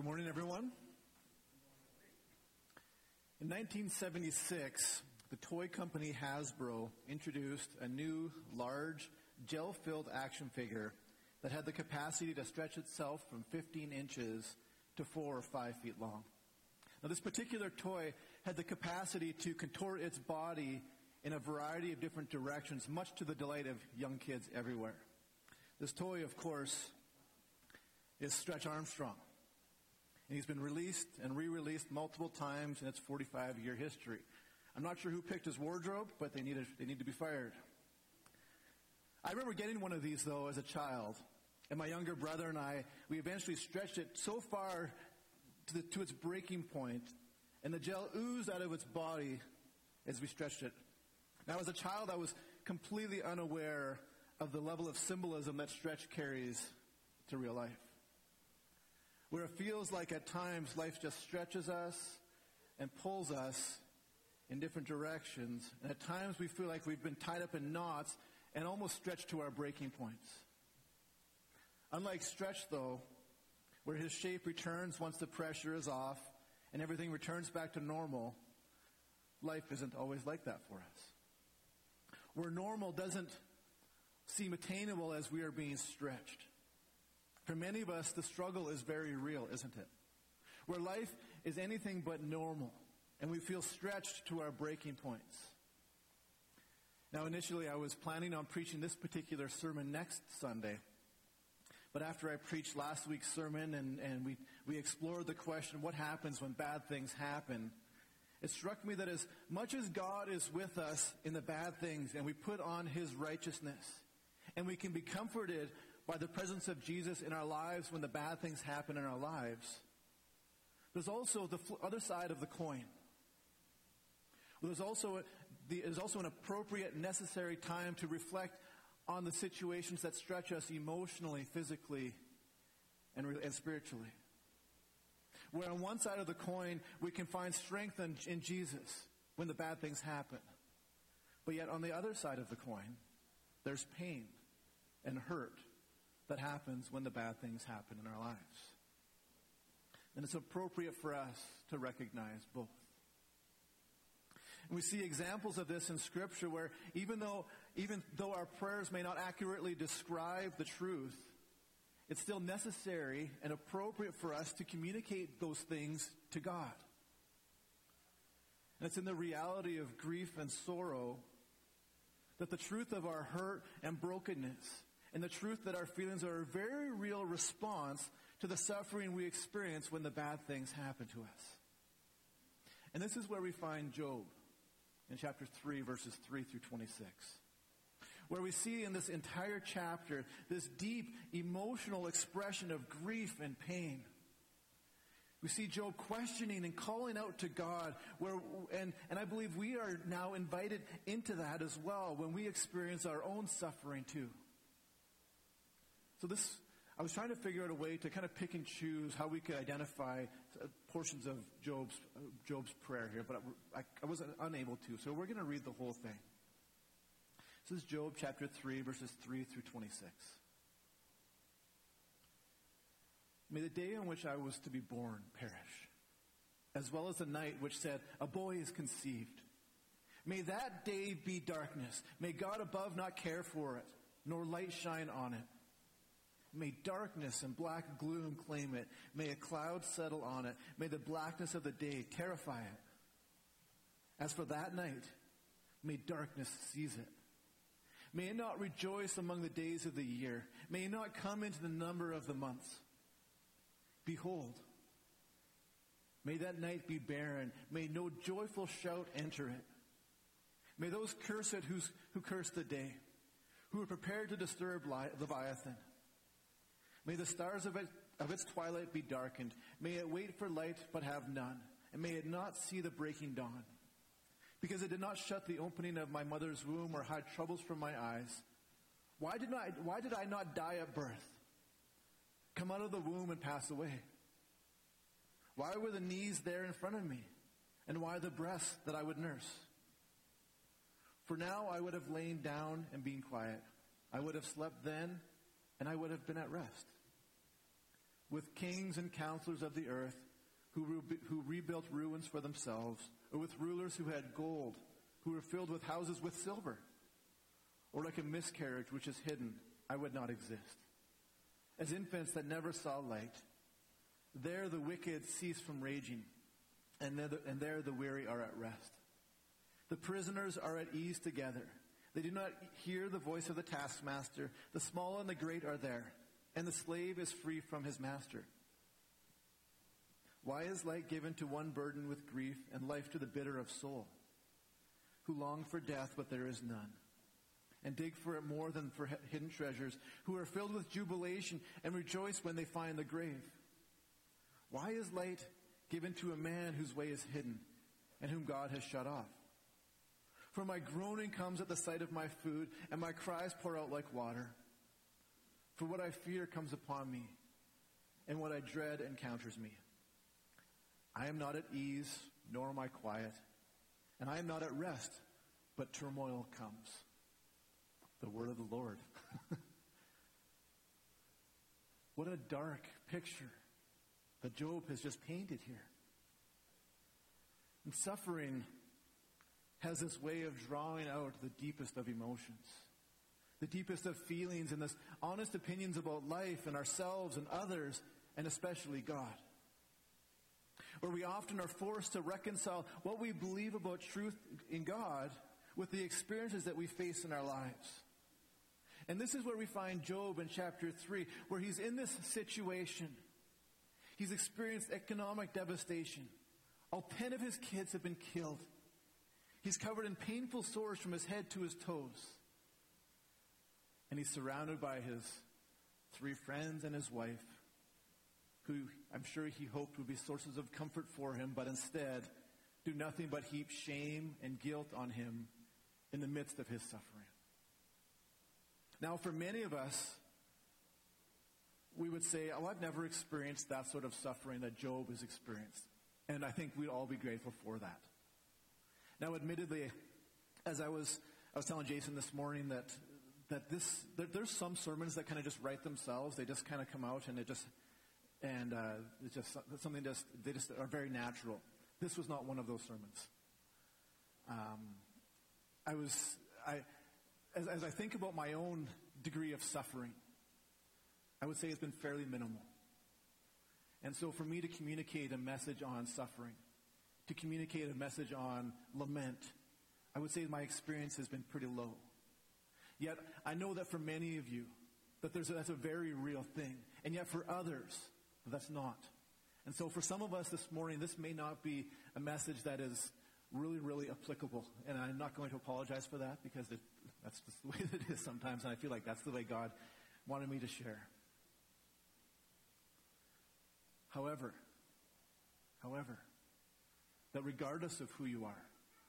good morning, everyone. In 1976, the toy company Hasbro introduced a new, large, gel filled action figure that had the capacity to stretch itself from 15 inches to 4 or 5 feet long. Now, this particular toy had the capacity to contort its body in a variety of different directions, much to the delight of young kids everywhere. This toy, of course, is Stretch Armstrong. And he's been released and re released multiple times in its 45 year history. I'm not sure who picked his wardrobe, but they need, a, they need to be fired. I remember getting one of these, though, as a child. And my younger brother and I, we eventually stretched it so far to, the, to its breaking point, and the gel oozed out of its body as we stretched it. Now, as a child, I was completely unaware of the level of symbolism that stretch carries to real life. Where it feels like at times life just stretches us and pulls us in different directions, and at times we feel like we've been tied up in knots and almost stretched to our breaking points. Unlike stretch, though, where his shape returns once the pressure is off and everything returns back to normal, life isn't always like that for us. Where normal doesn't seem attainable as we are being stretched. For many of us, the struggle is very real, isn't it? Where life is anything but normal, and we feel stretched to our breaking points. Now, initially, I was planning on preaching this particular sermon next Sunday. But after I preached last week's sermon and, and we, we explored the question, what happens when bad things happen? It struck me that as much as God is with us in the bad things and we put on His righteousness and we can be comforted by the presence of Jesus in our lives when the bad things happen in our lives, there's also the other side of the coin. There's also, the, there's also an appropriate, necessary time to reflect on the situations that stretch us emotionally, physically, and, and spiritually. Where on one side of the coin, we can find strength in, in Jesus when the bad things happen. But yet on the other side of the coin, there's pain and hurt that happens when the bad things happen in our lives. And it's appropriate for us to recognize both. And we see examples of this in Scripture where even though, even though our prayers may not accurately describe the truth, it's still necessary and appropriate for us to communicate those things to God. And it's in the reality of grief and sorrow that the truth of our hurt and brokenness and the truth that our feelings are a very real response to the suffering we experience when the bad things happen to us. And this is where we find Job in chapter 3, verses 3 through 26, where we see in this entire chapter this deep emotional expression of grief and pain. We see Job questioning and calling out to God, where, and, and I believe we are now invited into that as well when we experience our own suffering too. So this, I was trying to figure out a way to kind of pick and choose how we could identify uh, portions of Job's, uh, Job's prayer here, but I, I was unable to. So we're going to read the whole thing. This is Job chapter 3, verses 3 through 26. May the day on which I was to be born perish, as well as the night which said, A boy is conceived. May that day be darkness. May God above not care for it, nor light shine on it. May darkness and black gloom claim it. May a cloud settle on it. May the blackness of the day terrify it. As for that night, may darkness seize it. May it not rejoice among the days of the year. May it not come into the number of the months. Behold, may that night be barren. May no joyful shout enter it. May those curse it who curse the day, who are prepared to disturb Leviathan. May the stars of, it, of its twilight be darkened. May it wait for light but have none. And may it not see the breaking dawn. Because it did not shut the opening of my mother's womb or hide troubles from my eyes. Why did, I, why did I not die at birth? Come out of the womb and pass away. Why were the knees there in front of me? And why the breasts that I would nurse? For now I would have lain down and been quiet. I would have slept then, and I would have been at rest. with kings and counselors of the earth who, re- who rebuilt ruins for themselves, or with rulers who had gold, who were filled with houses with silver, or like a miscarriage which is hidden, I would not exist. As infants that never saw light, there the wicked cease from raging, and there, the, and there the weary are at rest. The prisoners are at ease together. They do not hear the voice of the taskmaster. The small and the great are there, and the slave is free from his master. Why is light given to one burdened with grief, and life to the bitter of soul, who long for death, but there is none? and dig for it more than for hidden treasures, who are filled with jubilation and rejoice when they find the grave. Why is light given to a man whose way is hidden and whom God has shut off? For my groaning comes at the sight of my food, and my cries pour out like water. For what I fear comes upon me, and what I dread encounters me. I am not at ease, nor am I quiet, and I am not at rest, but turmoil comes the word of the Lord. what a dark picture that Job has just painted here. And suffering has this way of drawing out the deepest of emotions, the deepest of feelings, and this honest opinions about life and ourselves and others, and especially God. Where we often are forced to reconcile what we believe about truth in God with the experiences that we face in our lives. And this is where we find Job in chapter 3, where he's in this situation. He's experienced economic devastation. All 10 of his kids have been killed. He's covered in painful sores from his head to his toes. And he's surrounded by his three friends and his wife, who I'm sure he hoped would be sources of comfort for him, but instead do nothing but heap shame and guilt on him in the midst of his suffering. Now, for many of us, we would say, oh, I've never experienced that sort of suffering that Job has experienced. And I think we'd all be grateful for that. Now, admittedly, as I was, I was telling Jason this morning that, that this, there, there's some sermons that kind of just write themselves. They just kind of come out and it just, and uh, it's just something just, they just are very natural. This was not one of those sermons. Um, I was, I, as, as I think about my own degree of suffering, I would say it's been fairly minimal. And so for me to communicate a message on suffering, to communicate a message on lament, I would say my experience has been pretty low. Yet I know that for many of you, that there's a, that's a very real thing. And yet for others, that's not. And so for some of us this morning, this may not be a message that is really, really applicable. And I'm not going to apologize for that because it, that's just the way it is sometimes, and I feel like that's the way God wanted me to share. However, however, that regardless of who you are,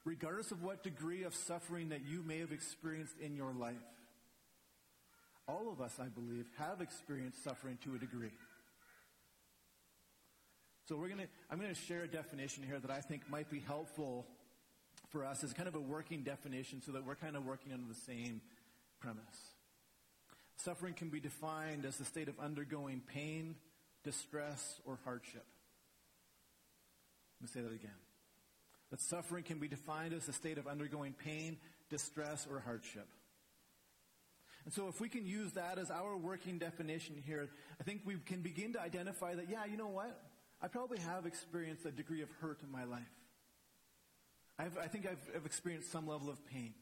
regardless of what degree of suffering that you may have experienced in your life, all of us, I believe, have experienced suffering to a degree. So we're gonna, I'm going to share a definition here that I think might be helpful for us as kind of a working definition so that we're kind of working under the same premise. Suffering can be defined as the state of undergoing pain, distress, or hardship. Let me say that again. That suffering can be defined as a state of undergoing pain, distress, or hardship. And so if we can use that as our working definition here, I think we can begin to identify that, yeah, you know what? I probably have experienced a degree of hurt in my life. I've, i think I've, I've experienced some level of pain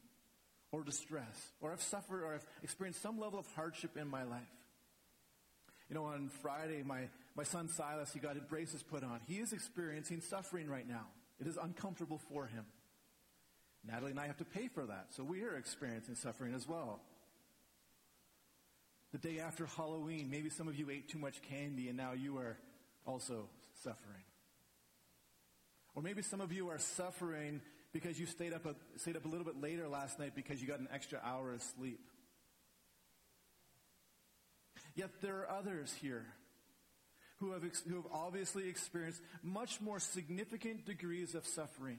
or distress, or I've suffered or I've experienced some level of hardship in my life. You know, on Friday, my, my son Silas, he got his braces put on. He is experiencing suffering right now. It is uncomfortable for him. Natalie and I have to pay for that, so we are experiencing suffering as well. The day after Halloween, maybe some of you ate too much candy and now you are also suffering. Or maybe some of you are suffering because you stayed up a, stayed up a little bit later last night because you got an extra hour of sleep. Yet there are others here who have, who have obviously experienced much more significant degrees of suffering.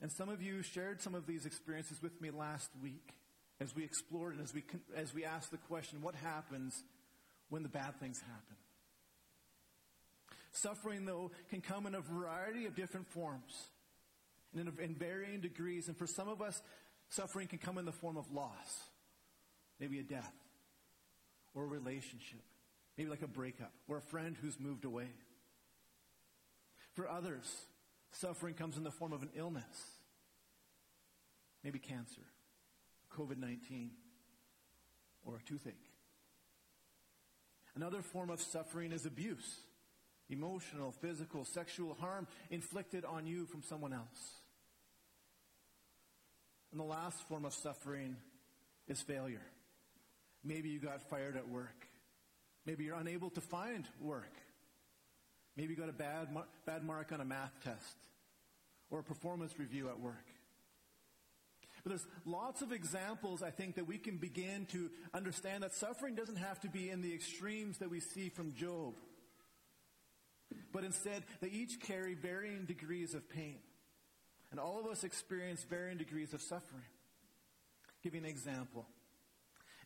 And some of you shared some of these experiences with me last week as we explored and as we, as we asked the question, what happens when the bad things happen? Suffering, though, can come in a variety of different forms and in, in varying degrees. And for some of us, suffering can come in the form of loss, maybe a death or a relationship, maybe like a breakup or a friend who's moved away. For others, suffering comes in the form of an illness, maybe cancer, COVID 19, or a toothache. Another form of suffering is abuse emotional, physical, sexual harm inflicted on you from someone else. And the last form of suffering is failure. Maybe you got fired at work. Maybe you're unable to find work. Maybe you got a bad, bad mark on a math test or a performance review at work. But there's lots of examples, I think, that we can begin to understand that suffering doesn't have to be in the extremes that we see from Job. But instead, they each carry varying degrees of pain. And all of us experience varying degrees of suffering. I'll give you an example.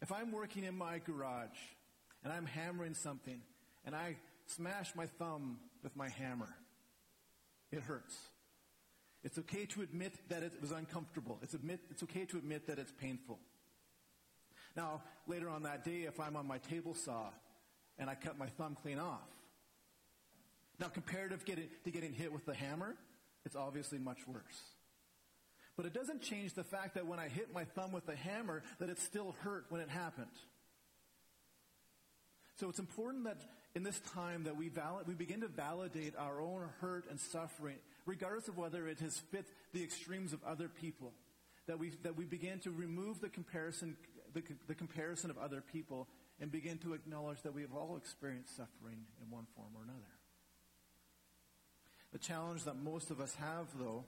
If I'm working in my garage and I'm hammering something and I smash my thumb with my hammer, it hurts. It's okay to admit that it was uncomfortable. It's, admit, it's okay to admit that it's painful. Now, later on that day, if I'm on my table saw and I cut my thumb clean off, now comparative to getting hit with the hammer, it's obviously much worse. But it doesn't change the fact that when I hit my thumb with the hammer, that it still hurt when it happened. So it's important that in this time that we, we begin to validate our own hurt and suffering, regardless of whether it has fit the extremes of other people. That we, that we begin to remove the comparison, the, the comparison of other people and begin to acknowledge that we have all experienced suffering in one form or another. The challenge that most of us have, though,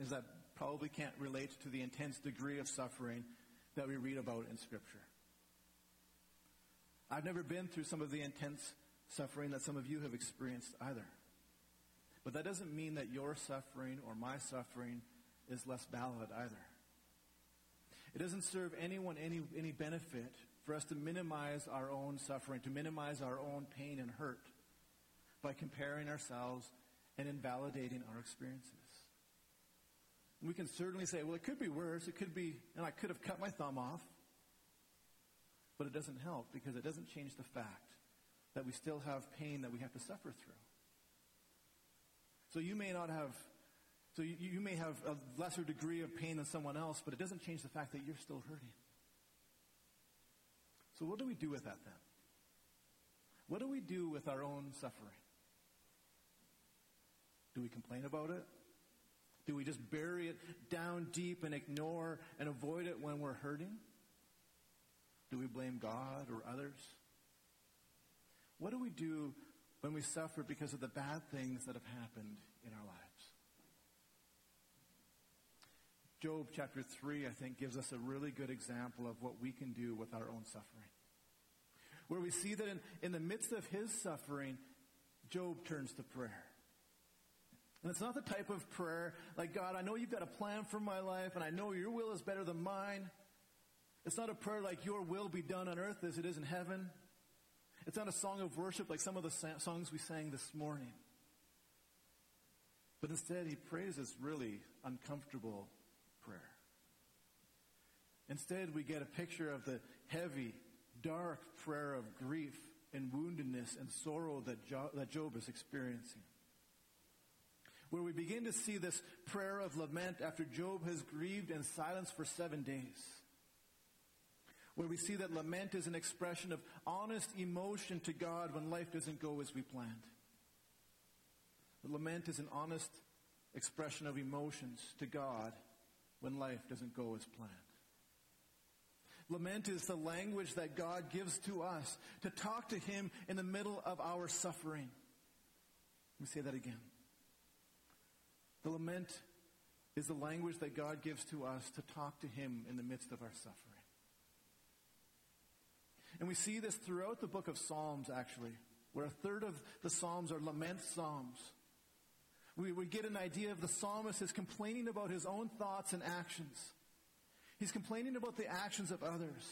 is that probably can't relate to the intense degree of suffering that we read about in Scripture. I've never been through some of the intense suffering that some of you have experienced either. But that doesn't mean that your suffering or my suffering is less valid either. It doesn't serve anyone any, any benefit for us to minimize our own suffering, to minimize our own pain and hurt by comparing ourselves and invalidating our experiences. We can certainly say, well, it could be worse. It could be, and I could have cut my thumb off. But it doesn't help because it doesn't change the fact that we still have pain that we have to suffer through. So you may not have, so you, you may have a lesser degree of pain than someone else, but it doesn't change the fact that you're still hurting. So what do we do with that then? What do we do with our own suffering? Do we complain about it? Do we just bury it down deep and ignore and avoid it when we're hurting? Do we blame God or others? What do we do when we suffer because of the bad things that have happened in our lives? Job chapter 3, I think, gives us a really good example of what we can do with our own suffering. Where we see that in, in the midst of his suffering, Job turns to prayer. And it's not the type of prayer like, God, I know you've got a plan for my life, and I know your will is better than mine. It's not a prayer like, Your will be done on earth as it is in heaven. It's not a song of worship like some of the songs we sang this morning. But instead, he prays this really uncomfortable prayer. Instead, we get a picture of the heavy, dark prayer of grief and woundedness and sorrow that, jo- that Job is experiencing where we begin to see this prayer of lament after Job has grieved in silence for seven days. Where we see that lament is an expression of honest emotion to God when life doesn't go as we planned. Lament is an honest expression of emotions to God when life doesn't go as planned. Lament is the language that God gives to us to talk to Him in the middle of our suffering. Let me say that again. The lament is the language that God gives to us to talk to Him in the midst of our suffering. And we see this throughout the book of Psalms, actually, where a third of the Psalms are lament Psalms. We, we get an idea of the psalmist is complaining about his own thoughts and actions. He's complaining about the actions of others.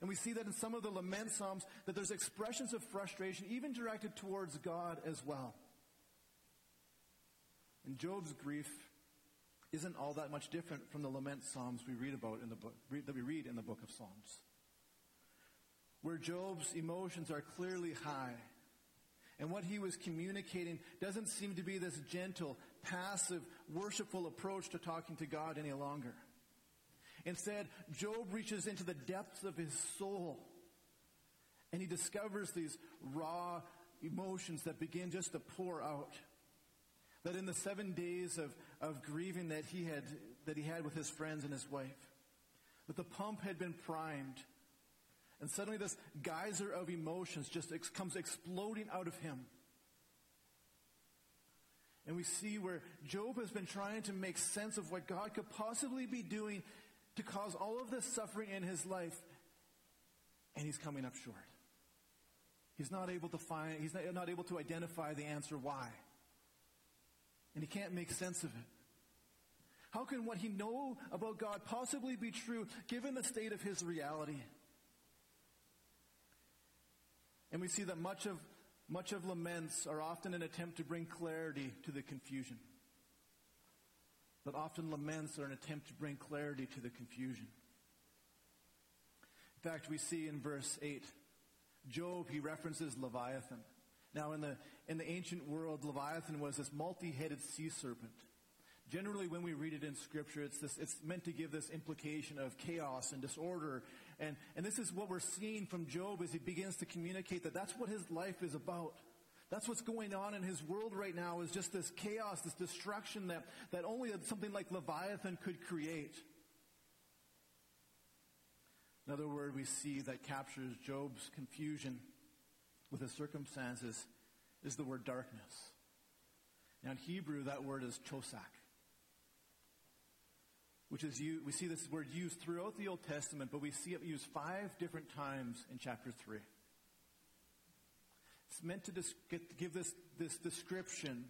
And we see that in some of the lament psalms that there's expressions of frustration even directed towards God as well. And Job's grief isn't all that much different from the lament psalms we read about in the book that we read in the book of Psalms. Where Job's emotions are clearly high and what he was communicating doesn't seem to be this gentle, passive, worshipful approach to talking to God any longer. Instead, Job reaches into the depths of his soul and he discovers these raw emotions that begin just to pour out. That in the seven days of, of grieving that he had that he had with his friends and his wife, that the pump had been primed and suddenly this geyser of emotions just ex- comes exploding out of him. And we see where Job has been trying to make sense of what God could possibly be doing to cause all of this suffering in his life. And he's coming up short. He's not able to find, he's not, not able to identify the answer why. And he can't make sense of it. How can what he know about God possibly be true given the state of his reality? And we see that much of, much of laments are often an attempt to bring clarity to the confusion. But often laments are an attempt to bring clarity to the confusion. In fact, we see in verse 8, Job, he references Leviathan. Now, in the, in the ancient world, Leviathan was this multi-headed sea serpent. Generally, when we read it in Scripture, it's, this, it's meant to give this implication of chaos and disorder and, and this is what we're seeing from Job as he begins to communicate that that's what his life is about. That's what's going on in his world right now is just this chaos, this destruction that, that only something like Leviathan could create. Another word we see that captures Job's confusion with his circumstances is the word darkness. Now in Hebrew, that word is chosak which is you, we see this word used throughout the Old Testament, but we see it used five different times in chapter 3. It's meant to get, give this, this description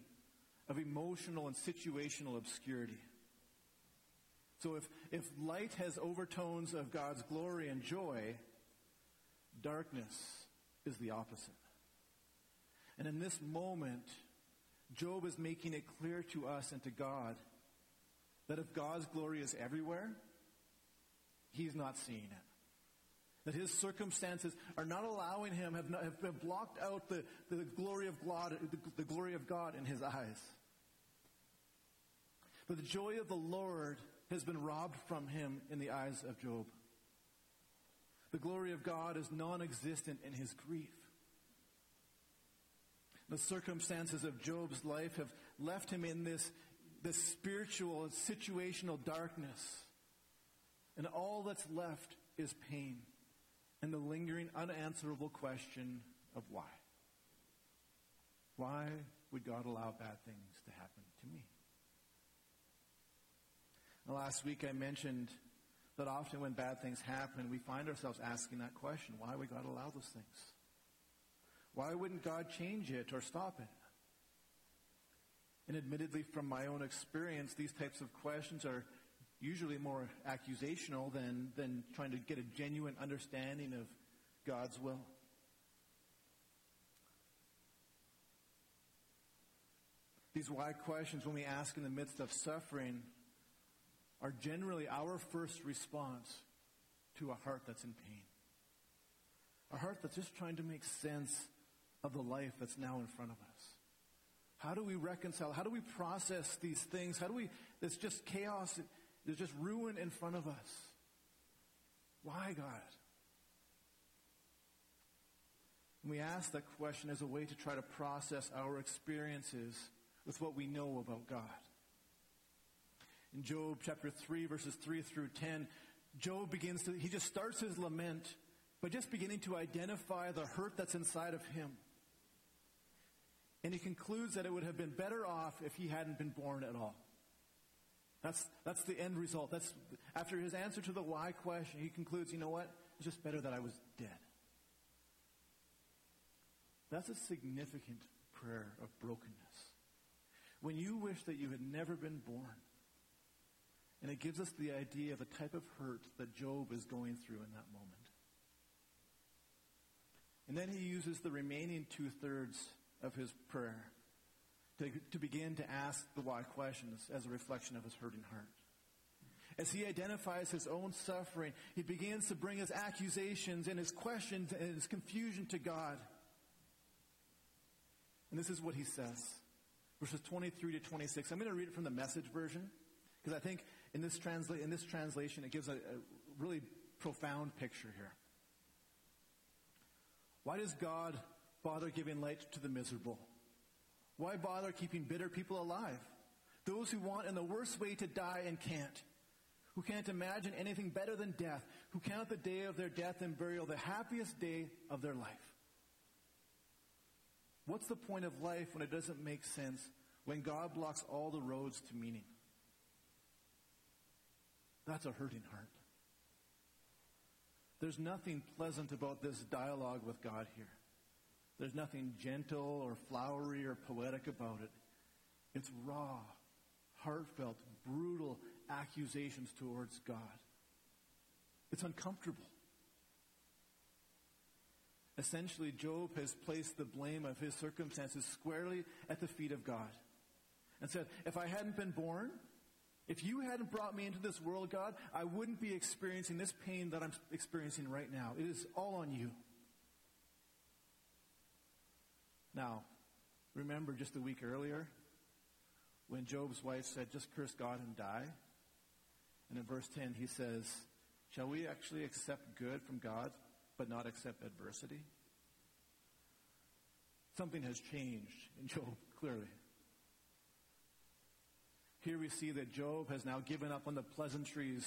of emotional and situational obscurity. So if, if light has overtones of God's glory and joy, darkness is the opposite. And in this moment, Job is making it clear to us and to God that if God's glory is everywhere, he's not seeing it. That his circumstances are not allowing him, have, not, have blocked out the, the glory of God, the, the glory of God in his eyes. But the joy of the Lord has been robbed from him in the eyes of Job. The glory of God is non-existent in his grief. The circumstances of Job's life have left him in this the spiritual and situational darkness. And all that's left is pain and the lingering, unanswerable question of why. Why would God allow bad things to happen to me? last week I mentioned that often when bad things happen, we find ourselves asking that question why would God allow those things? Why wouldn't God change it or stop it? And admittedly, from my own experience, these types of questions are usually more accusational than, than trying to get a genuine understanding of God's will. These why questions, when we ask in the midst of suffering, are generally our first response to a heart that's in pain. A heart that's just trying to make sense of the life that's now in front of us. How do we reconcile? How do we process these things? How do we, there's just chaos, there's just ruin in front of us. Why, God? And we ask that question as a way to try to process our experiences with what we know about God. In Job chapter 3, verses 3 through 10, Job begins to, he just starts his lament by just beginning to identify the hurt that's inside of him. And he concludes that it would have been better off if he hadn't been born at all. That's, that's the end result. That's, after his answer to the why question, he concludes, you know what? It's just better that I was dead. That's a significant prayer of brokenness. When you wish that you had never been born. And it gives us the idea of a type of hurt that Job is going through in that moment. And then he uses the remaining two thirds of his prayer to, to begin to ask the why questions as a reflection of his hurting heart. As he identifies his own suffering, he begins to bring his accusations and his questions and his confusion to God. And this is what he says. Verses 23 to 26. I'm going to read it from the message version because I think in this, transla- in this translation it gives a, a really profound picture here. Why does God bother giving light to the miserable? Why bother keeping bitter people alive? Those who want in the worst way to die and can't. Who can't imagine anything better than death. Who count the day of their death and burial the happiest day of their life. What's the point of life when it doesn't make sense? When God blocks all the roads to meaning? That's a hurting heart. There's nothing pleasant about this dialogue with God here. There's nothing gentle or flowery or poetic about it. It's raw, heartfelt, brutal accusations towards God. It's uncomfortable. Essentially, Job has placed the blame of his circumstances squarely at the feet of God and said, If I hadn't been born, if you hadn't brought me into this world, God, I wouldn't be experiencing this pain that I'm experiencing right now. It is all on you. Now, remember just a week earlier when Job's wife said, just curse God and die? And in verse 10, he says, Shall we actually accept good from God, but not accept adversity? Something has changed in Job, clearly. Here we see that Job has now given up on the pleasantries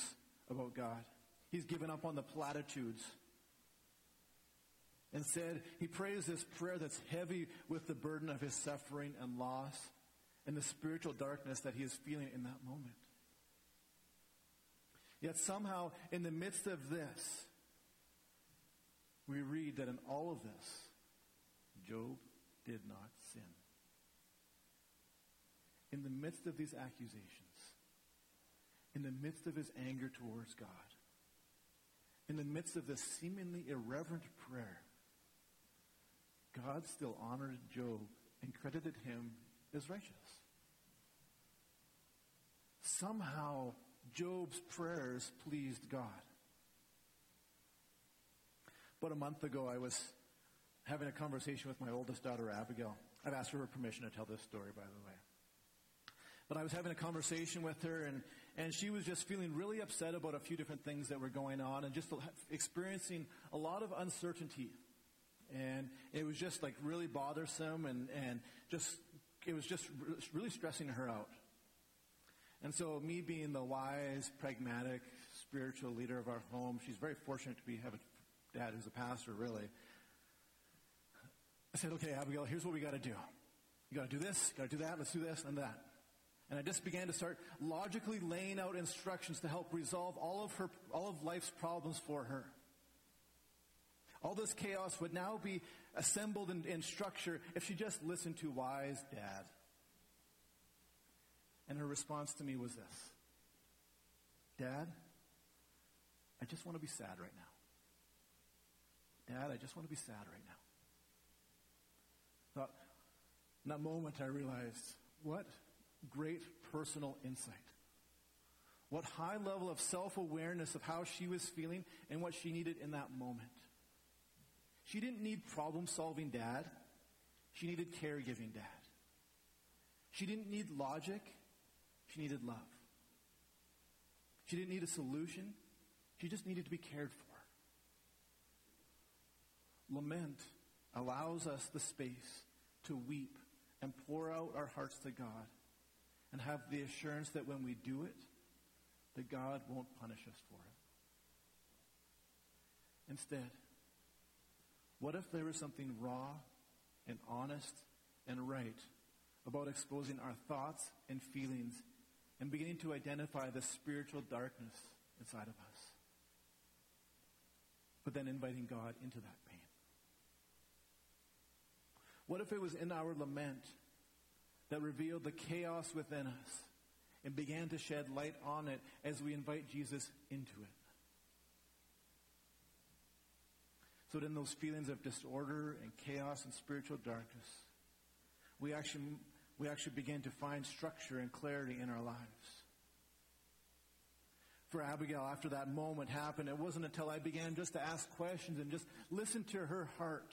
about God. He's given up on the platitudes. Instead, he prays this prayer that's heavy with the burden of his suffering and loss and the spiritual darkness that he is feeling in that moment. Yet somehow, in the midst of this, we read that in all of this, Job did not sin in the midst of these accusations, in the midst of his anger towards God, in the midst of this seemingly irreverent prayer, God still honored Job and credited him as righteous. Somehow, Job's prayers pleased God. About a month ago, I was having a conversation with my oldest daughter, Abigail. I've asked for her permission to tell this story, by the way. But I was having a conversation with her, and, and she was just feeling really upset about a few different things that were going on and just experiencing a lot of uncertainty. And it was just like really bothersome and, and just, it was just really stressing her out. And so, me being the wise, pragmatic, spiritual leader of our home, she's very fortunate to be have a dad who's a pastor, really. I said, okay, Abigail, here's what we got to do. You got to do this, got to do that, let's do this and that. And I just began to start logically laying out instructions to help resolve all of her, all of life's problems for her. All this chaos would now be assembled in, in structure if she just listened to wise dad. And her response to me was this Dad, I just want to be sad right now. Dad, I just want to be sad right now. In that moment, I realized, what great personal insight. What high level of self awareness of how she was feeling and what she needed in that moment. She didn't need problem solving dad, she needed caregiving dad. She didn't need logic, she needed love. She didn't need a solution, she just needed to be cared for. Lament allows us the space to weep and pour out our hearts to God and have the assurance that when we do it, that God won't punish us for it. Instead, what if there was something raw and honest and right about exposing our thoughts and feelings and beginning to identify the spiritual darkness inside of us? But then inviting God into that pain. What if it was in our lament that revealed the chaos within us and began to shed light on it as we invite Jesus into it. So that in those feelings of disorder and chaos and spiritual darkness, we actually, we actually begin to find structure and clarity in our lives. For Abigail, after that moment happened, it wasn't until I began just to ask questions and just listen to her heart.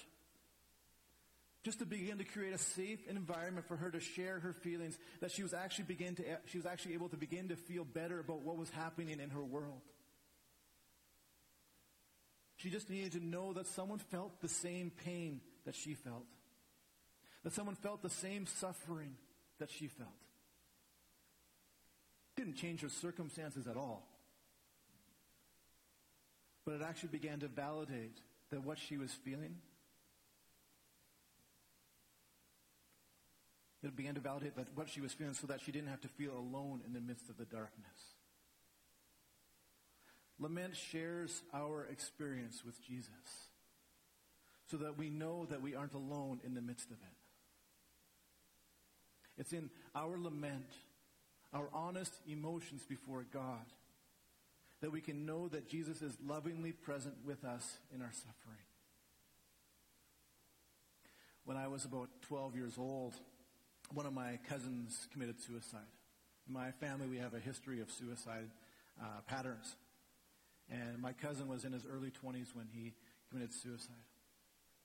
Just to begin to create a safe environment for her to share her feelings, that she was actually begin to, she was actually able to begin to feel better about what was happening in her world. She just needed to know that someone felt the same pain that she felt. That someone felt the same suffering that she felt. Didn't change her circumstances at all. But it actually began to validate that what she was feeling, it began to validate that what she was feeling so that she didn't have to feel alone in the midst of the darkness. Lament shares our experience with Jesus so that we know that we aren't alone in the midst of it. It's in our lament, our honest emotions before God, that we can know that Jesus is lovingly present with us in our suffering. When I was about 12 years old, one of my cousins committed suicide. In my family, we have a history of suicide uh, patterns. And my cousin was in his early 20s when he committed suicide.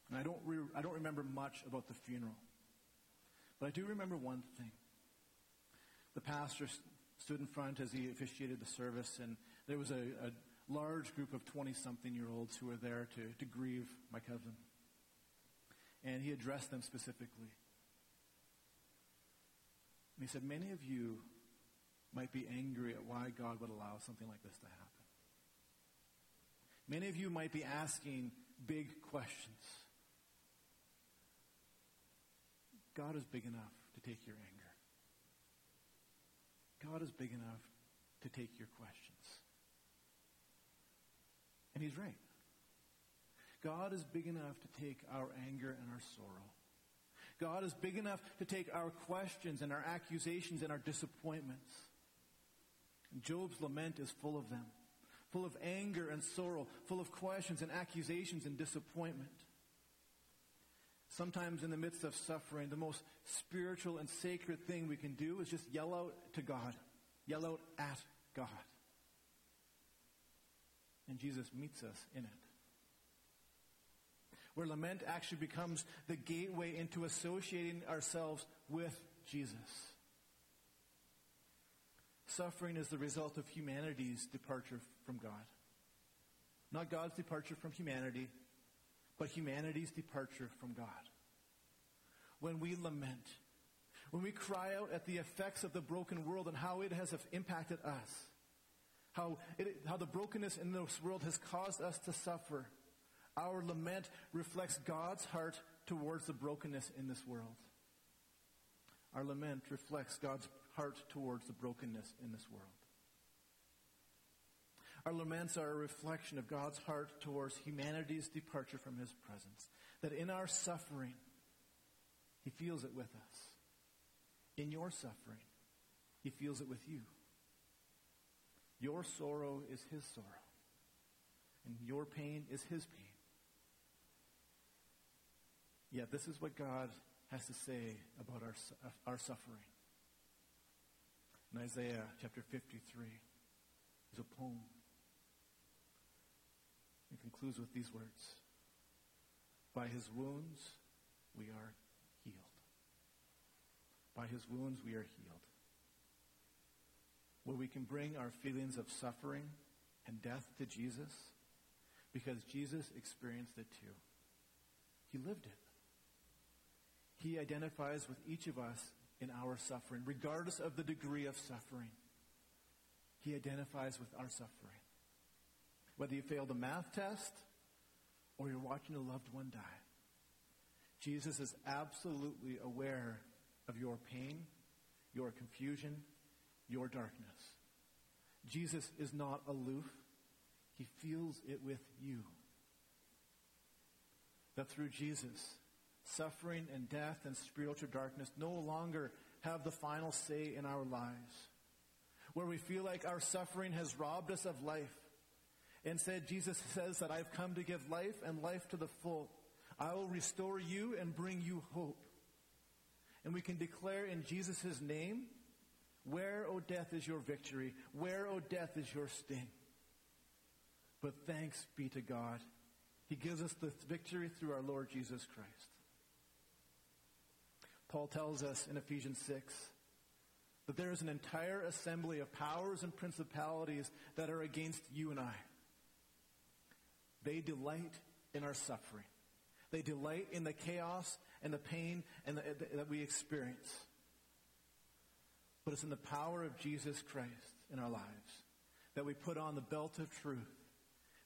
And I don't, re- I don't remember much about the funeral. But I do remember one thing. The pastor st- stood in front as he officiated the service, and there was a, a large group of 20 something year olds who were there to, to grieve my cousin. And he addressed them specifically. And he said, Many of you might be angry at why God would allow something like this to happen. Many of you might be asking big questions. God is big enough to take your anger. God is big enough to take your questions. And he's right. God is big enough to take our anger and our sorrow. God is big enough to take our questions and our accusations and our disappointments. And Job's lament is full of them full of anger and sorrow, full of questions and accusations and disappointment. Sometimes in the midst of suffering, the most spiritual and sacred thing we can do is just yell out to God, yell out at God. And Jesus meets us in it. Where lament actually becomes the gateway into associating ourselves with Jesus. Suffering is the result of humanity's departure from God. Not God's departure from humanity, but humanity's departure from God. When we lament, when we cry out at the effects of the broken world and how it has impacted us, how, it, how the brokenness in this world has caused us to suffer, our lament reflects God's heart towards the brokenness in this world. Our lament reflects God's heart towards the brokenness in this world. Our laments are a reflection of God's heart towards humanity's departure from his presence. That in our suffering, he feels it with us. In your suffering, he feels it with you. Your sorrow is his sorrow, and your pain is his pain. Yet this is what God has to say about our, our suffering. In Isaiah chapter 53, is a poem. It concludes with these words By his wounds we are healed. By his wounds we are healed. Where we can bring our feelings of suffering and death to Jesus because Jesus experienced it too. He lived it. He identifies with each of us in our suffering, regardless of the degree of suffering. He identifies with our suffering. Whether you failed a math test or you're watching a loved one die, Jesus is absolutely aware of your pain, your confusion, your darkness. Jesus is not aloof. He feels it with you. That through Jesus, suffering and death and spiritual darkness no longer have the final say in our lives. Where we feel like our suffering has robbed us of life Instead, Jesus says that I've come to give life and life to the full. I will restore you and bring you hope. And we can declare in Jesus' name, Where, O death, is your victory? Where, O death, is your sting? But thanks be to God. He gives us the victory through our Lord Jesus Christ. Paul tells us in Ephesians 6 that there is an entire assembly of powers and principalities that are against you and I. They delight in our suffering. They delight in the chaos and the pain and the, that we experience. But it's in the power of Jesus Christ in our lives that we put on the belt of truth,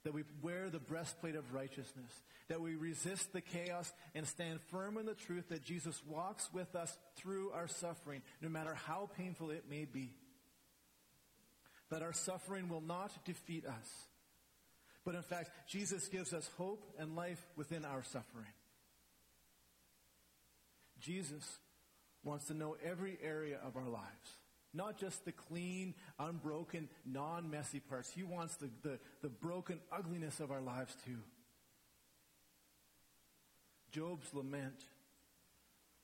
that we wear the breastplate of righteousness, that we resist the chaos and stand firm in the truth that Jesus walks with us through our suffering, no matter how painful it may be. That our suffering will not defeat us but in fact, Jesus gives us hope and life within our suffering. Jesus wants to know every area of our lives, not just the clean, unbroken, non messy parts. He wants the, the, the broken ugliness of our lives too. Job's lament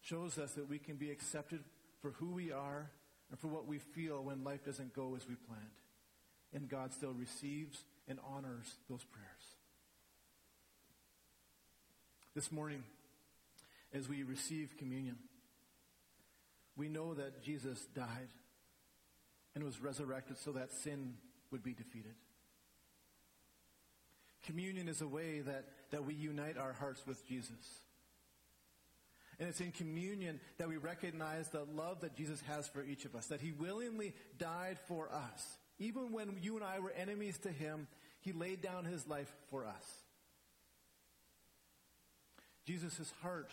shows us that we can be accepted for who we are and for what we feel when life doesn't go as we planned. And God still receives and honors those prayers. This morning, as we receive communion, we know that Jesus died and was resurrected so that sin would be defeated. Communion is a way that, that we unite our hearts with Jesus. And it's in communion that we recognize the love that Jesus has for each of us, that he willingly died for us. Even when you and I were enemies to him, he laid down his life for us. Jesus' heart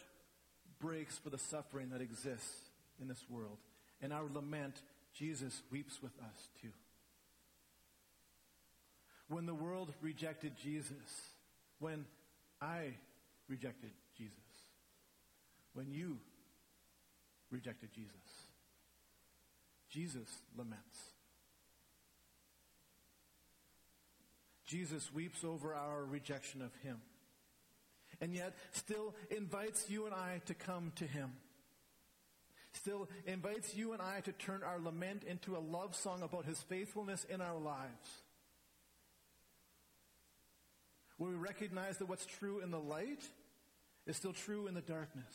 breaks for the suffering that exists in this world. And our lament, Jesus weeps with us too. When the world rejected Jesus, when I rejected Jesus, when you rejected Jesus, Jesus laments. Jesus weeps over our rejection of him. And yet still invites you and I to come to him. Still invites you and I to turn our lament into a love song about his faithfulness in our lives. Where we recognize that what's true in the light is still true in the darkness.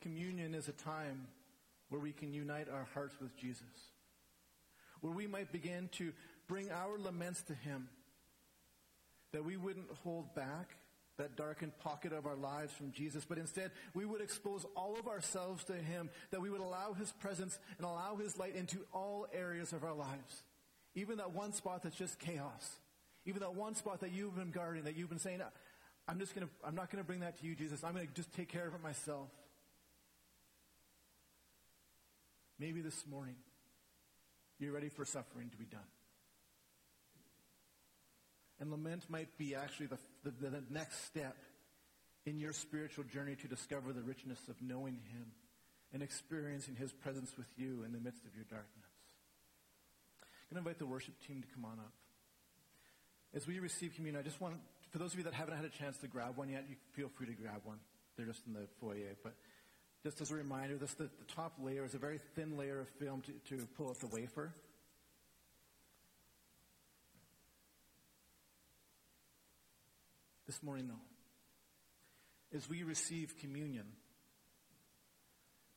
Communion is a time where we can unite our hearts with Jesus where we might begin to bring our laments to Him, that we wouldn't hold back that darkened pocket of our lives from Jesus, but instead we would expose all of ourselves to Him, that we would allow His presence and allow His light into all areas of our lives. Even that one spot that's just chaos. Even that one spot that you've been guarding, that you've been saying, I'm just gonna, I'm not gonna bring that to you, Jesus. I'm gonna just take care of it myself. Maybe this morning you're ready for suffering to be done. And lament might be actually the, the, the, next step in your spiritual journey to discover the richness of knowing Him and experiencing His presence with you in the midst of your darkness. I'm going to invite the worship team to come on up. As we receive communion, I just want, for those of you that haven't had a chance to grab one yet, you feel free to grab one. They're just in the foyer. But just as a reminder, this, the, the top layer is a very thin layer of film to, to pull out the wafer. This morning, though, as we receive communion,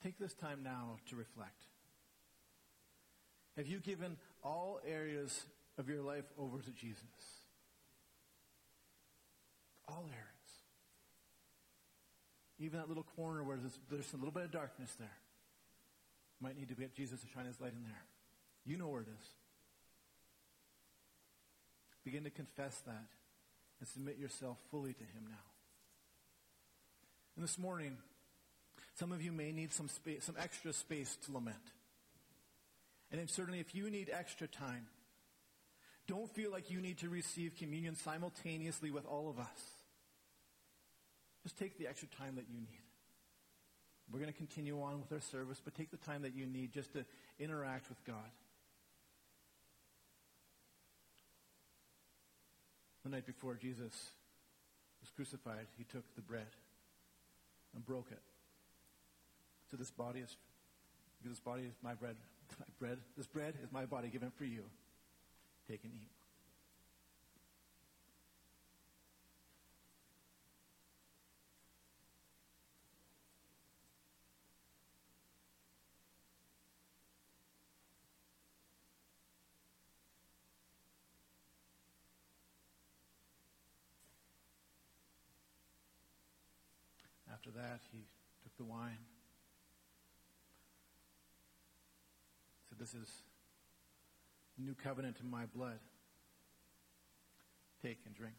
take this time now to reflect. Have you given all areas of your life over to Jesus? All areas. Even that little corner where there's, there's a little bit of darkness there. Might need to get Jesus to shine his light in there. You know where it is. Begin to confess that and submit yourself fully to him now. And this morning, some of you may need some space, some extra space to lament. And certainly if you need extra time, don't feel like you need to receive communion simultaneously with all of us. Just take the extra time that you need. We're going to continue on with our service, but take the time that you need just to interact with God. The night before Jesus was crucified, he took the bread and broke it. So this body is this body is my bread. My bread. This bread is my body given for you. Take and eat. After that, he took the wine. Said, This is new covenant in my blood. Take and drink.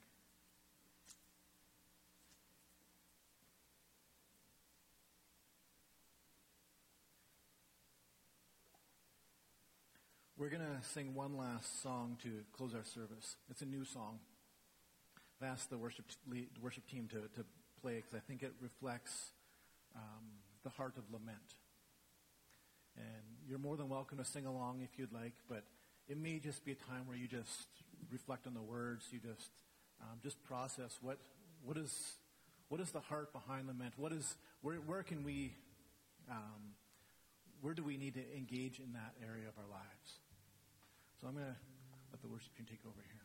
We're going to sing one last song to close our service. It's a new song. I've asked the worship, worship team to, to play because I think it reflects um, the heart of lament. And you're more than welcome to sing along if you'd like, but it may just be a time where you just reflect on the words, you just um, just process what what is what is the heart behind lament? What is where where can we um, where do we need to engage in that area of our lives? So I'm going to let the worship team take over here.